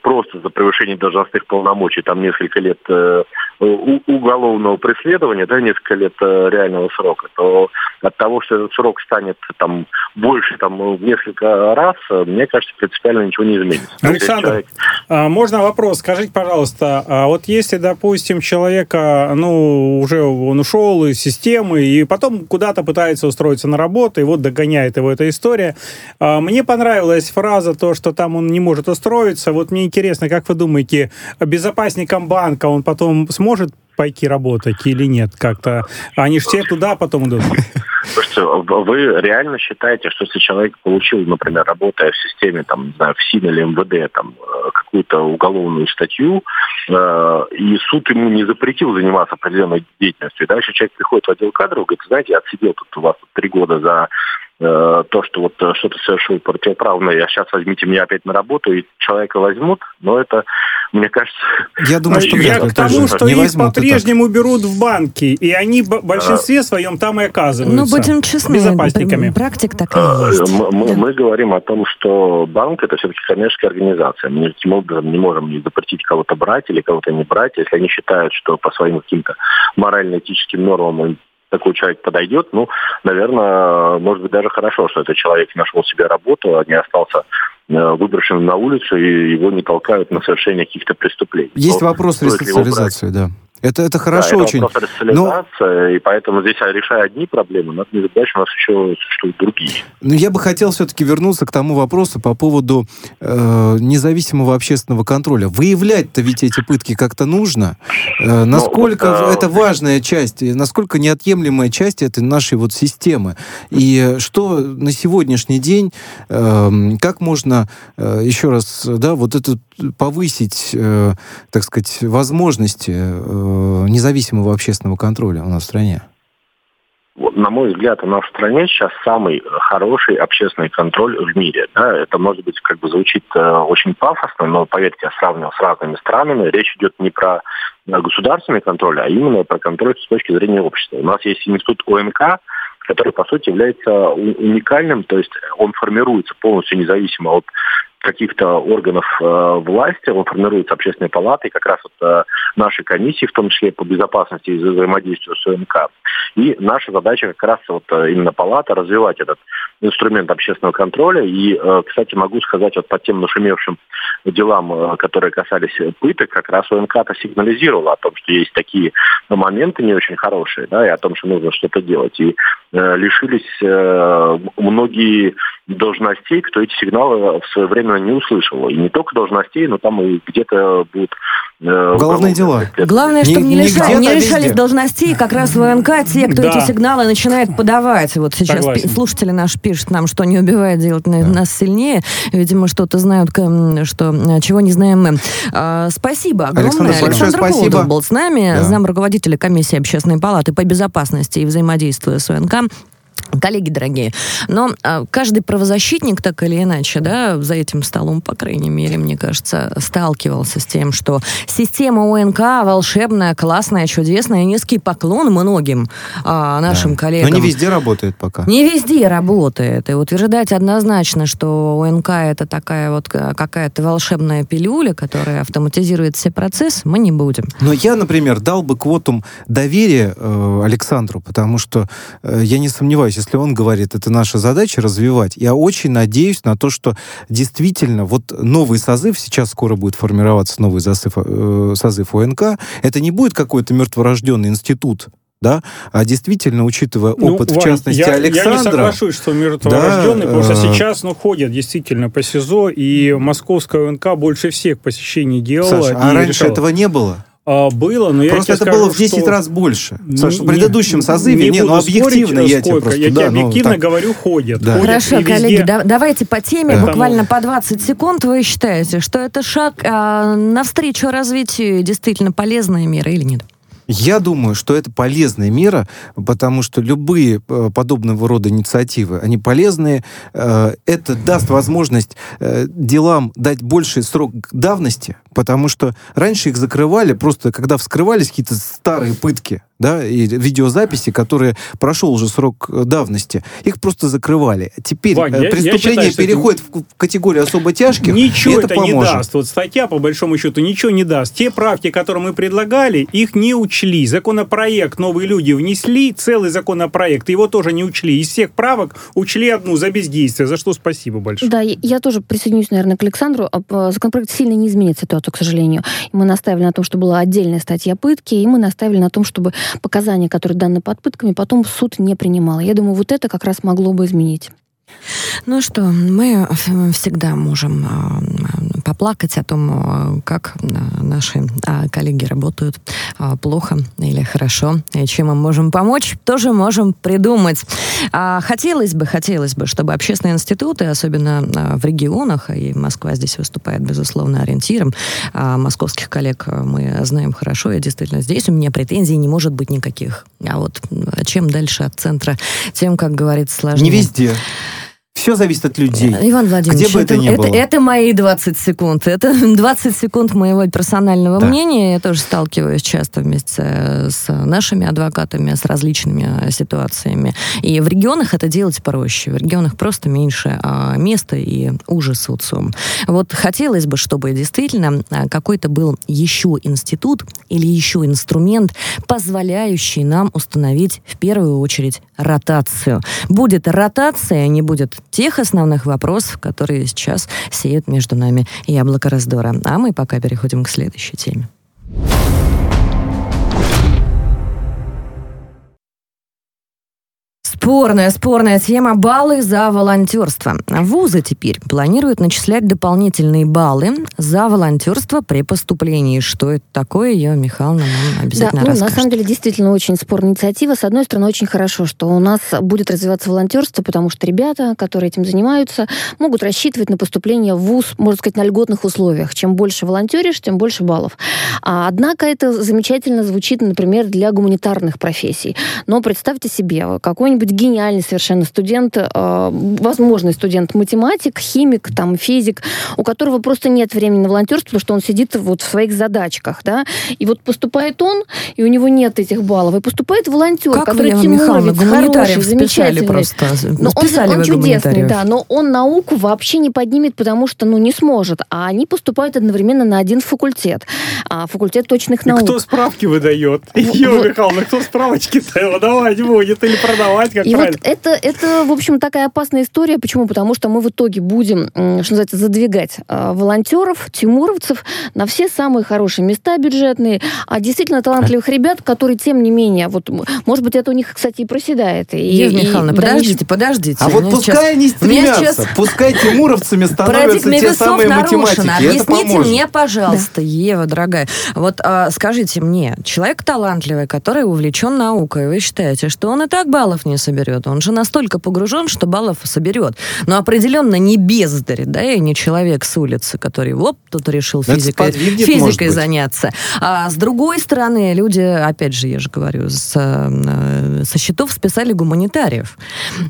просто за превышение должностных полномочий, там несколько лет э, уголовного преследования, да, несколько лет э, реального срока, то от того, что этот срок станет там больше там в несколько раз, мне кажется, принципиально ничего не изменится. Александр, человек... А, можно вопрос? Скажите, пожалуйста, а вот если, допустим, человека, ну, уже он ушел из системы, и потом куда-то пытается устроиться на работу, и вот догоняет его эта история. А, мне понравилась фраза, то, что там он не может устроиться. Вот мне интересно, как вы думаете, безопасником банка он потом сможет пойти работать или нет? Как-то они же все туда потом идут. Слушайте, вы реально считаете, что если человек получил, например, работая в системе, там, не знаю, в СИН или МВД, там, э, какую-то уголовную статью, э, и суд ему не запретил заниматься определенной деятельностью, и дальше человек приходит в отдел кадров, говорит, знаете, я отсидел тут у вас три года за то, что вот э, что-то совершил противоправное, а сейчас возьмите меня опять на работу, и человека возьмут, но это, мне кажется... Я думаю, что Я к тому, что не их по-прежнему берут в банки, и они в большинстве своем там и оказываются. Ну, будем честны, безопасниками. практик такая есть. Мы, мы, мы говорим о том, что банк это все-таки коммерческая организация. Мы таким образом не можем не запретить кого-то брать или кого-то не брать, если они считают, что по своим каким-то морально-этическим нормам такой человек подойдет, ну, наверное, может быть, даже хорошо, что этот человек нашел себе работу, а не остался э, выброшенным на улицу, и его не толкают на совершение каких-то преступлений. Есть Но вопрос ресоциализации, да. Это, это хорошо да, очень. Это Но... и поэтому здесь, решая одни проблемы, надо не что у нас еще существуют другие. Но я бы хотел все-таки вернуться к тому вопросу по поводу э, независимого общественного контроля. Выявлять-то ведь эти пытки как-то нужно. Э, насколько Но, это важная часть, насколько неотъемлемая часть этой нашей вот системы. И что на сегодняшний день, э, как можно э, еще раз, да, вот это повысить, э, так сказать, возможности э, независимого общественного контроля у нас в стране? на мой взгляд, у нас в стране сейчас самый хороший общественный контроль в мире. Да? Это, может быть, как бы звучит э, очень пафосно, но, поверьте, я сравнивал с разными странами. Речь идет не про государственный контроль, а именно про контроль с точки зрения общества. У нас есть институт ОМК, который, по сути, является уникальным, то есть он формируется полностью независимо от каких-то органов э, власти, он формируется общественной палатой, как раз вот э, нашей комиссии, в том числе по безопасности и взаимодействию с ОМК. И наша задача как раз вот э, именно палата развивать этот инструмент общественного контроля. И, э, кстати, могу сказать вот по тем нашумевшим делам, э, которые касались пыток, как раз ОМК-то сигнализировала о том, что есть такие моменты не очень хорошие, да, и о том, что нужно что-то делать. И лишились э, многие должностей, кто эти сигналы в свое время не услышал. И не только должностей, но там и где-то будут э, уголовные дела. Главное, чтобы не, не, лишали, не лишались должностей как раз ВНК те, кто да. эти сигналы начинает подавать. Вот сейчас Согласен. слушатели наши пишут нам, что не убивает делать да. нас сильнее. Видимо, что-то знают, что, чего не знаем мы. А, спасибо огромное. Александр, Александр спасибо. Был с нами, да. зам руководителя комиссии общественной палаты по безопасности и взаимодействию с ВНК. tam Коллеги дорогие, но а, каждый правозащитник так или иначе, да, за этим столом, по крайней мере, мне кажется, сталкивался с тем, что система ОНК волшебная, классная, чудесная, низкий поклон многим а, нашим да. коллегам. Но не везде работает пока. Не везде работает. И утверждать однозначно, что ОНК это такая вот какая-то волшебная пилюля, которая автоматизирует все процессы, мы не будем. Но я, например, дал бы квотум доверия э, Александру, потому что э, я не сомневаюсь, если он говорит, это наша задача развивать, я очень надеюсь на то, что действительно вот новый созыв, сейчас скоро будет формироваться новый созыв, э, созыв ОНК, это не будет какой-то мертворожденный институт, да, а действительно, учитывая ну, опыт, Вань, в частности, я, Александра... Я не соглашусь, что мертворожденный, да, потому что э... сейчас, ну, ходят действительно по СИЗО, и московская ОНК больше всех посещений делала. Саша, а раньше решала. этого не было? А, было, но я Просто это скажу, было в 10 что... раз больше. Саша, в предыдущем созыве, не, не ну объективно спорить, я тебе просто... Я тебе объективно ну, говорю, ходят. Да. ходят Хорошо, везде... коллеги, да, давайте по теме, да. буквально по 20 секунд. Вы считаете, что это шаг а, навстречу развитию действительно полезная мера или нет? Я думаю, что это полезная мера, потому что любые э, подобного рода инициативы, они полезные. Э, это даст возможность э, делам дать больший срок давности, потому что раньше их закрывали просто, когда вскрывались какие-то старые пытки, да, и видеозаписи, которые прошел уже срок давности, их просто закрывали. Теперь Вань, э, я- я преступление считаю, что это- переходит в категорию особо тяжких, Ничего это, это, не поможет. даст. Вот статья, по большому счету, ничего не даст. Те правки, которые мы предлагали, их не учли. Законопроект новые люди внесли, целый законопроект, его тоже не учли. Из всех правок учли одну за бездействие, за что спасибо большое. Да, я- тоже присоединюсь, наверное, к Александру. А, п- Законопроект сильно не изменит ситуацию, к сожалению. Мы наставили на том, что была отдельная статья пытки, и мы наставили на том, чтобы показания, которые даны под пытками, потом суд не принимал. Я думаю, вот это как раз могло бы изменить. Ну что, мы всегда можем а, поплакать о том, а, как а, наши а, коллеги работают а, плохо или хорошо, и чем мы можем помочь, тоже можем придумать. А, Хотелось бы, хотелось бы, чтобы общественные институты, особенно в регионах, и Москва здесь выступает, безусловно, ориентиром, московских коллег а, мы знаем хорошо, и действительно здесь у меня претензий не может быть никаких. А вот чем дальше от центра, тем, как говорится, сложнее. Не везде. Все зависит от людей. Иван Владимирович, Где бы это это, ни это, было. это мои 20 секунд. Это 20 секунд моего персонального Да. мнения. Я тоже сталкиваюсь часто вместе с нашими адвокатами, с различными ситуациями. И в регионах это делать проще. В регионах просто меньше а, места и уже социум. Вот хотелось бы, чтобы действительно а, какой-то был еще институт или еще инструмент, позволяющий нам установить в первую очередь ротацию. Будет ротация, не будет тех основных вопросов, которые сейчас сеют между нами яблоко раздора. А мы пока переходим к следующей теме. Спорная, спорная тема баллы за волонтерство. Вузы теперь планируют начислять дополнительные баллы за волонтерство при поступлении. Что это такое, я, Михайловна, нам обязательно да, ну, на расскажет. самом деле, действительно очень спорная инициатива. С одной стороны, очень хорошо, что у нас будет развиваться волонтерство, потому что ребята, которые этим занимаются, могут рассчитывать на поступление в ВУЗ, можно сказать, на льготных условиях. Чем больше волонтеришь, тем больше баллов. А, однако это замечательно звучит, например, для гуманитарных профессий. Но представьте себе, какой-нибудь гениальный совершенно студент, э, возможный студент-математик, химик, там, физик, у которого просто нет времени на волонтерство, потому что он сидит вот в своих задачках, да, и вот поступает он, и у него нет этих баллов, и поступает волонтер, Как который тимуровец, хороший, замечательный. просто. Но он, он чудесный, да, но он науку вообще не поднимет, потому что, ну, не сможет. А они поступают одновременно на один факультет. А, факультет точных И наук. кто справки выдает? Вот. Ева Михайловна, кто справочки-то выдавать будет или продавать, как И правильно? вот это, это, в общем, такая опасная история. Почему? Потому что мы в итоге будем, что называется, задвигать э, волонтеров, тимуровцев на все самые хорошие места бюджетные, а действительно талантливых ребят, которые, тем не менее, вот, может быть, это у них, кстати, и проседает. И, Ева и Михайловна, дальнейшем- подождите, подождите. А вот пускай сейчас- они стремятся, сейчас пускай тимуровцами становятся те самые нарушена. математики. Объясните мне, пожалуйста, Ева, дорогая. Вот а, скажите мне, человек талантливый, который увлечен наукой, вы считаете, что он и так баллов не соберет? Он же настолько погружен, что баллов соберет. Но определенно не бездарь, да, и не человек с улицы, который, оп, тут решил физикой, физикой заняться. А с другой стороны, люди, опять же, я же говорю, с, э, со счетов списали гуманитариев.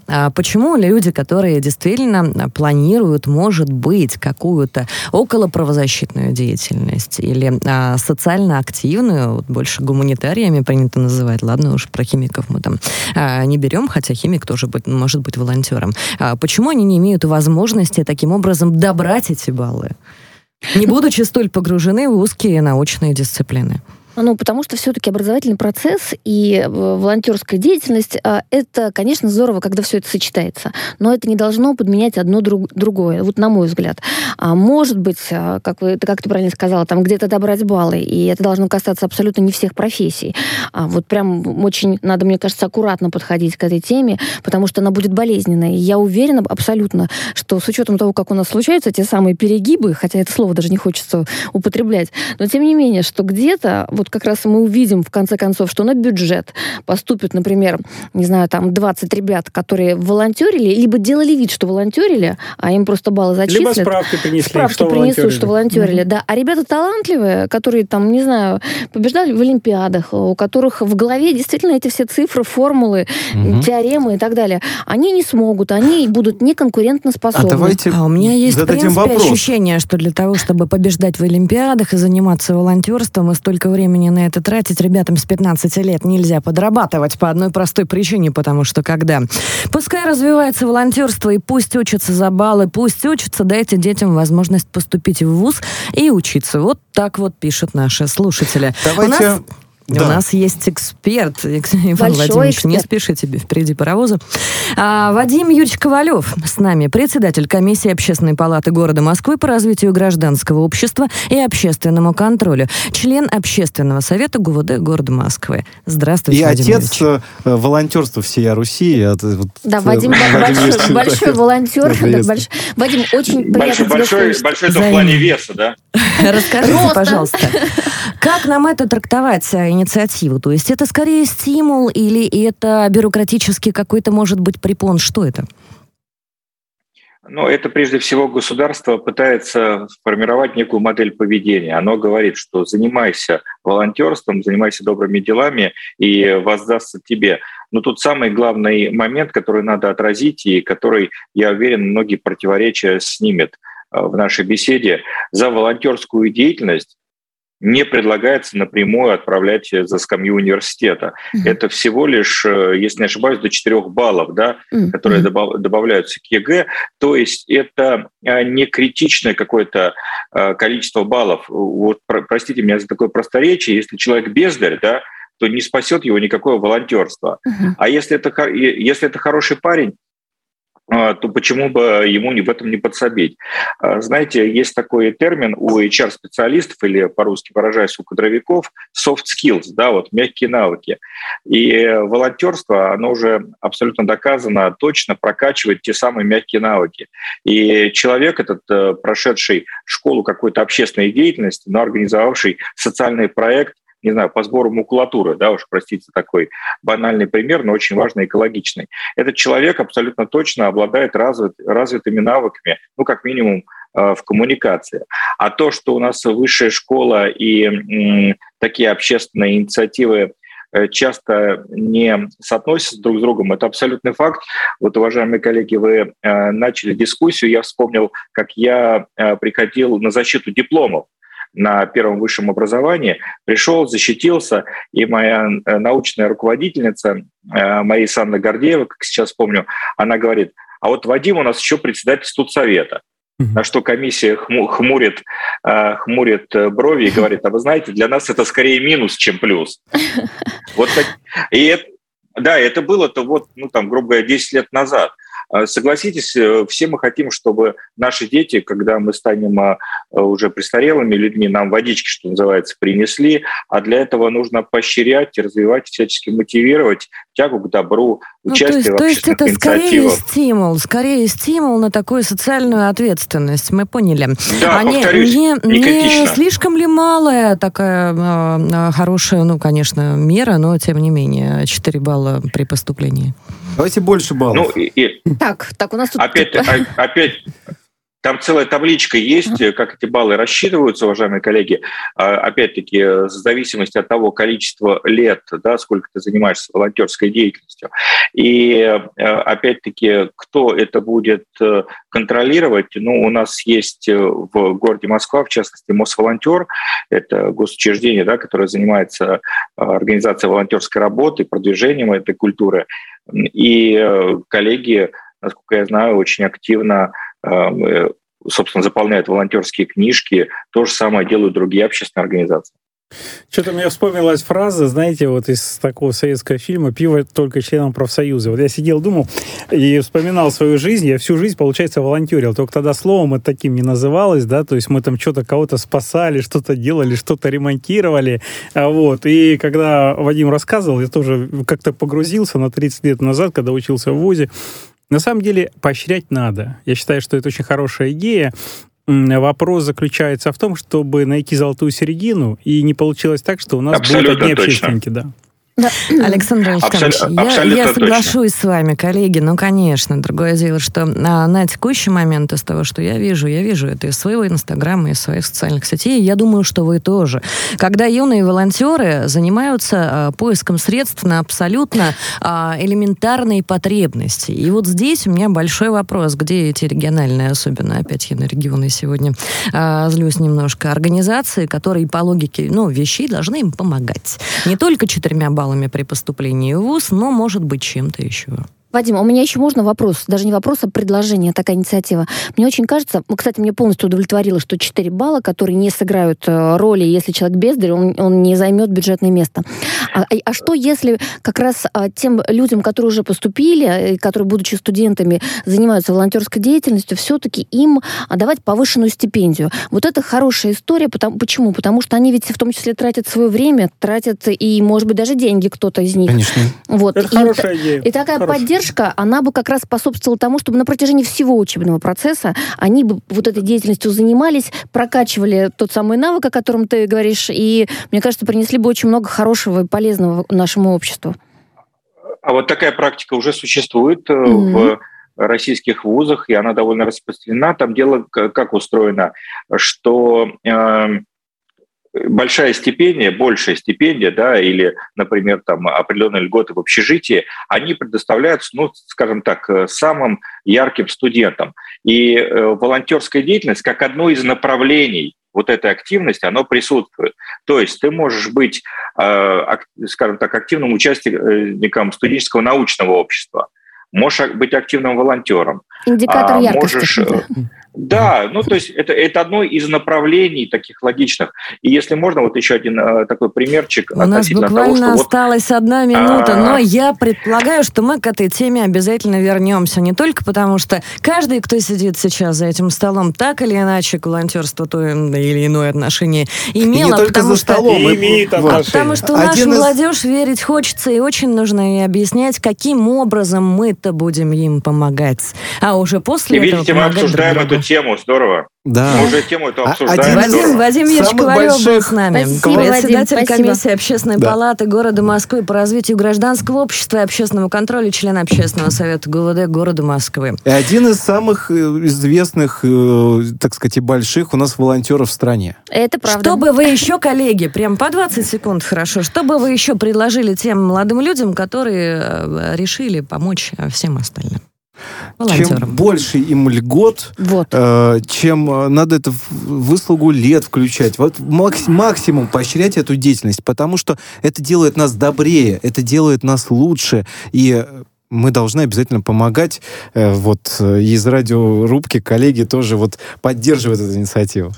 А почему люди, которые действительно планируют, может быть, какую-то околоправозащитную деятельность или а, социально активную, вот больше гуманитариями принято называть, ладно уж про химиков мы там а, не берем, хотя химик тоже быть, может быть волонтером. А почему они не имеют возможности таким образом добрать эти баллы? Не будучи столь погружены в узкие научные дисциплины. Ну, потому что все-таки образовательный процесс и э, волонтерская деятельность а, это, конечно, здорово, когда все это сочетается. Но это не должно подменять одно друг, другое, вот на мой взгляд. А может быть, а, как, вы, как ты правильно сказала, там где-то добрать баллы, и это должно касаться абсолютно не всех профессий. Вот прям очень надо, мне кажется, аккуратно подходить к этой теме, потому что она будет болезненной. Я уверена абсолютно, что с учетом того, как у нас случаются те самые перегибы, хотя это слово даже не хочется употреблять, но тем не менее, что где-то вот как раз мы увидим в конце концов, что на бюджет поступит, например, не знаю, там 20 ребят, которые волонтерили, либо делали вид, что волонтерили, а им просто баллы зачислят. Либо справки принесли, справки что принесут, волонтерили. что волонтерили, да. А ребята талантливые, которые там, не знаю, побеждали в Олимпиадах, у которых в голове действительно эти все цифры, формулы, Мгм. теоремы и так далее, они не смогут, они будут неконкурентоспособны. А давайте А у меня есть, в принципе, вопрос. ощущение, что для того, чтобы побеждать в Олимпиадах и заниматься волонтерством, и столько времени на это тратить, ребятам с 15 лет нельзя подрабатывать по одной простой причине, потому что когда? Пускай развивается волонтерство, и пусть учатся за баллы, пусть учатся, дайте детям возможность поступить в ВУЗ и учиться. Вот так вот пишут наши слушатели. Давайте... У нас Да. У нас есть эксперт, Экс- Иван Большой Владимирович, не эксперт. спешите, впереди паровоза. А, Вадим Юрьевич Ковалев с нами, председатель комиссии Общественной палаты города Москвы по развитию гражданского общества и общественному контролю, член Общественного совета ГУВД города Москвы. Здравствуйте, И Вадим отец Юрьевич. э, волонтерства всей Руси. это вот, Да, э, Вадим, Владимир большой, Юрьевич, большой волонтер. да, Приветствую. больш- Вадим, очень приятно Большой, большой, большой это в плане веса, да? Расскажите, пожалуйста, как нам это трактовать, инициативу? То есть это скорее стимул или это бюрократический какой-то, может быть, препон? Что это? Ну, это прежде всего государство пытается сформировать некую модель поведения. Оно говорит, что занимайся волонтерством, занимайся добрыми делами и воздастся тебе. Но тут самый главный момент, который надо отразить и который, я уверен, многие противоречия снимет э, в нашей беседе. За волонтерскую деятельность не предлагается напрямую отправлять на скамью университета. Мгм. Это всего лишь, э, если не ошибаюсь, до 4 баллов, да, М, которые добав- добавляются к ЕГЭ. То есть это а, не критичное какое-то а, количество баллов. Вот, про- простите меня за такое просторечие, если человек бездарь, да, то не спасет его никакое волонтерство. Мгм. А если это, если это хороший парень, то почему бы ему в этом не подсобить? А, Знаете, есть такой термин у HR-специалистов, или по-русски выражаясь, у кадровиков, soft skills, да, вот мягкие навыки. И волонтерство, оно уже абсолютно доказано, точно прокачивает те самые мягкие навыки. И человек этот, э, прошедший школу какой-то общественной деятельности, но организовавший социальный проект, не знаю, по сбору макулатуры, да, уж простите такой банальный пример, но очень важный, экологичный. Этот человек абсолютно точно обладает развит, развитыми навыками, ну, как минимум, э, в коммуникации. А то, что у нас высшая школа и такие общественные инициативы э, часто не соотносятся друг с другом, это абсолютный факт. Вот, уважаемые коллеги, вы э, начали дискуссию, я вспомнил, как я приходил на защиту дипломов на первом высшем образовании, пришел, защитился, и моя э, научная руководительница, э, Мариса Анна Гордеева, как сейчас помню, она говорит, а вот Вадим у нас еще председатель студсовета. На что комиссия хму- хмурит, э, хмурит брови и говорит, а вы знаете, для нас это скорее минус, чем плюс. Вот так. И это, да, это было-то вот, ну там, грубо говоря, 10 лет назад. А, Согласитесь, э, все мы хотим, чтобы наши дети, когда мы станем а, уже престарелыми людьми, нам водички, что называется, принесли, а для этого нужно поощрять, развивать, всячески мотивировать тягу к добру, Ну, то участие есть, в то есть это скорее стимул, скорее стимул на такую социальную ответственность. Мы поняли. Да, а не, не, не слишком ли малая такая э, э, хорошая, ну, конечно, мера, но тем не менее 4 балла при поступлении? Давайте больше баллов. Ну, и- и Так, так, у нас тут... опять, о- опять, там целая табличка есть, как эти баллы рассчитываются, уважаемые коллеги. А, Опять-таки, э, в зависимости от того количества лет, да, сколько ты занимаешься волонтерской деятельностью. И э, опять-таки, кто это будет э, контролировать? Ну, у нас есть в городе Москва, в частности, Мосволонтер, это госучреждение, да, которое занимается организацией волонтерской работы, продвижением этой культуры. И коллеги, насколько я знаю, очень активно собственно, заполняют волонтерские книжки. То же самое делают другие общественные организации. Что-то мне вспомнилась фраза, знаете, вот из такого советского фильма «Пиво только членам профсоюза». Вот я сидел, думал и вспоминал свою жизнь. Я всю жизнь, получается, волонтерил. Только тогда словом это таким не называлось, да, то есть мы там что-то кого-то спасали, что-то делали, что-то ремонтировали. А Вот. И когда Вадим рассказывал, я тоже как-то погрузился на 30 лет назад, когда учился в ВУЗе. На самом деле поощрять надо. Я считаю, что это очень хорошая идея. Вопрос заключается в том, чтобы найти золотую середину, и не получилось так, что у нас Абсолютно будут одни точно. общественники, да. Да. Александр Александрович, Абсолютно- я, абсолютно я точно. соглашусь с вами, коллеги, ну, конечно, другое дело, что а, на текущий момент из того, что я вижу, я вижу это из своего инстаграма, из своих социальных сетей, я думаю, что вы тоже. Когда юные волонтеры занимаются а, поиском средств на абсолютно а, элементарные потребности. И вот здесь у меня большой вопрос, где эти региональные, особенно, опять я на регионы сегодня а, злюсь немножко, организации, которые по логике, ну, вещей должны им помогать. Не только четырьмя баллами при поступлении в ВУЗ, но, может быть, чем-то еще. Вадим, у меня еще можно вопрос? Даже не вопрос, а предложение, такая инициатива. Мне очень кажется, ну, кстати, меня полностью удовлетворило, что 4 балла, которые не сыграют э, роли, если человек бездарь, он, он не займет бюджетное место. А, а- что если как раз а, тем людям, которые уже поступили, э, которые, будучи студентами, занимаются волонтерской деятельностью, все-таки им а, давать повышенную стипендию? Вот это хорошая история. Потому, почему? Потому что они ведь в том числе тратят свое время, тратят и, может быть, даже деньги кто-то из них. Конечно. Вот. Это И хорошая идея. и такая Хорошая. поддержка, она бы как раз способствовала тому, чтобы на протяжении всего учебного процесса они бы вот этой деятельностью занимались, прокачивали тот самый навык, о котором ты говоришь, и, мне кажется, принесли бы очень много хорошего и полезного нашему обществу. А вот такая практика уже существует Мгм. в российских вузах, и она довольно распространена. Там дело как устроено, что э, большая стипендия, большая стипендия, да, или, например, там определенные льготы в общежитии, они предоставляются, ну, скажем так, э, самым ярким студентам. И э, волонтерская деятельность как одно из направлений вот этой активности, оно присутствует. То есть ты можешь быть, э, скажем так, активным участником студенческого научного общества, можешь ак- быть активным волонтером. Индикатор А, яркости. можешь, да. Ну то есть это, это одно из направлений таких логичных. И если можно, вот еще один э, такой примерчик У нас буквально того, что вот осталась одна минута, А. но я предполагаю, что мы к этой теме обязательно вернемся. Не только потому, что каждый, кто сидит сейчас за этим столом, так или иначе к волонтерству то или иное отношение И имело, не только потому за что... столом. Имеет вот. отношение. Потому что нашу из- молодежь верить хочется, и очень нужно ей объяснять, каким образом мы-то будем им помогать. А уже и после этого видите, мы помогать друг обсуждаем эту тему, здорово. Да. Мы уже тему эту А- обсуждаем. один Вадим, Самых Ковалев был больших с нами. Спасибо, Председатель Вадим, спасибо. комиссии Общественной Да. палаты города Москвы по развитию гражданского общества и общественному контролю, член Общественного совета ГУВД города Москвы. И один из самых э, известных, э, так сказать, и больших у нас волонтеров в стране. Это правда. Что бы вы еще, коллеги, прям по 20 секунд хорошо, что бы вы еще предложили тем молодым людям, которые э, решили помочь всем остальным? Чем Волонтерам. больше им льгот, Вот. э, чем э, надо это в выслугу лет включать. Вот макс- максимум поощрять эту деятельность, потому что это делает нас добрее, это делает нас лучше. И мы должны обязательно помогать. Э, Вот э, из радиорубки коллеги тоже вот поддерживают эту инициативу.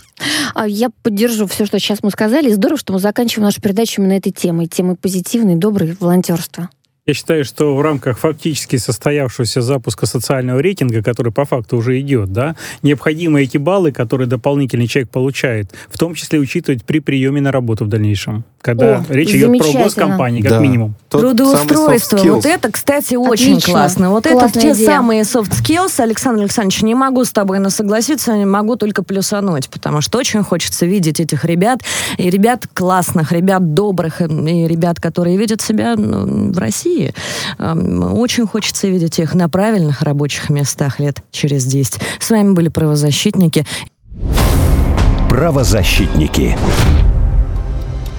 А Я поддержу все, что сейчас мы сказали. И Здорово, что мы заканчиваем нашу передачу именно этой темой. Темой позитивной, доброй волонтерства. Я считаю, что в рамках фактически состоявшегося запуска социального рейтинга, который по факту уже идет, да, необходимы эти баллы, которые дополнительный человек получает, в том числе учитывать при приеме на работу в дальнейшем, когда О, речь идет про госкомпании, как Да. минимум. Тот Трудоустройство. Вот это, кстати, очень Отлично. классно. Вот это Классная те идея. самые soft skills. Александр Александрович, не могу с тобой на согласиться, не могу только плюсануть, потому что очень хочется видеть этих ребят, и ребят классных, ребят добрых, и ребят, которые видят себя ну, в России. Очень хочется видеть их на правильных рабочих местах лет через 10. С вами были правозащитники. Правозащитники.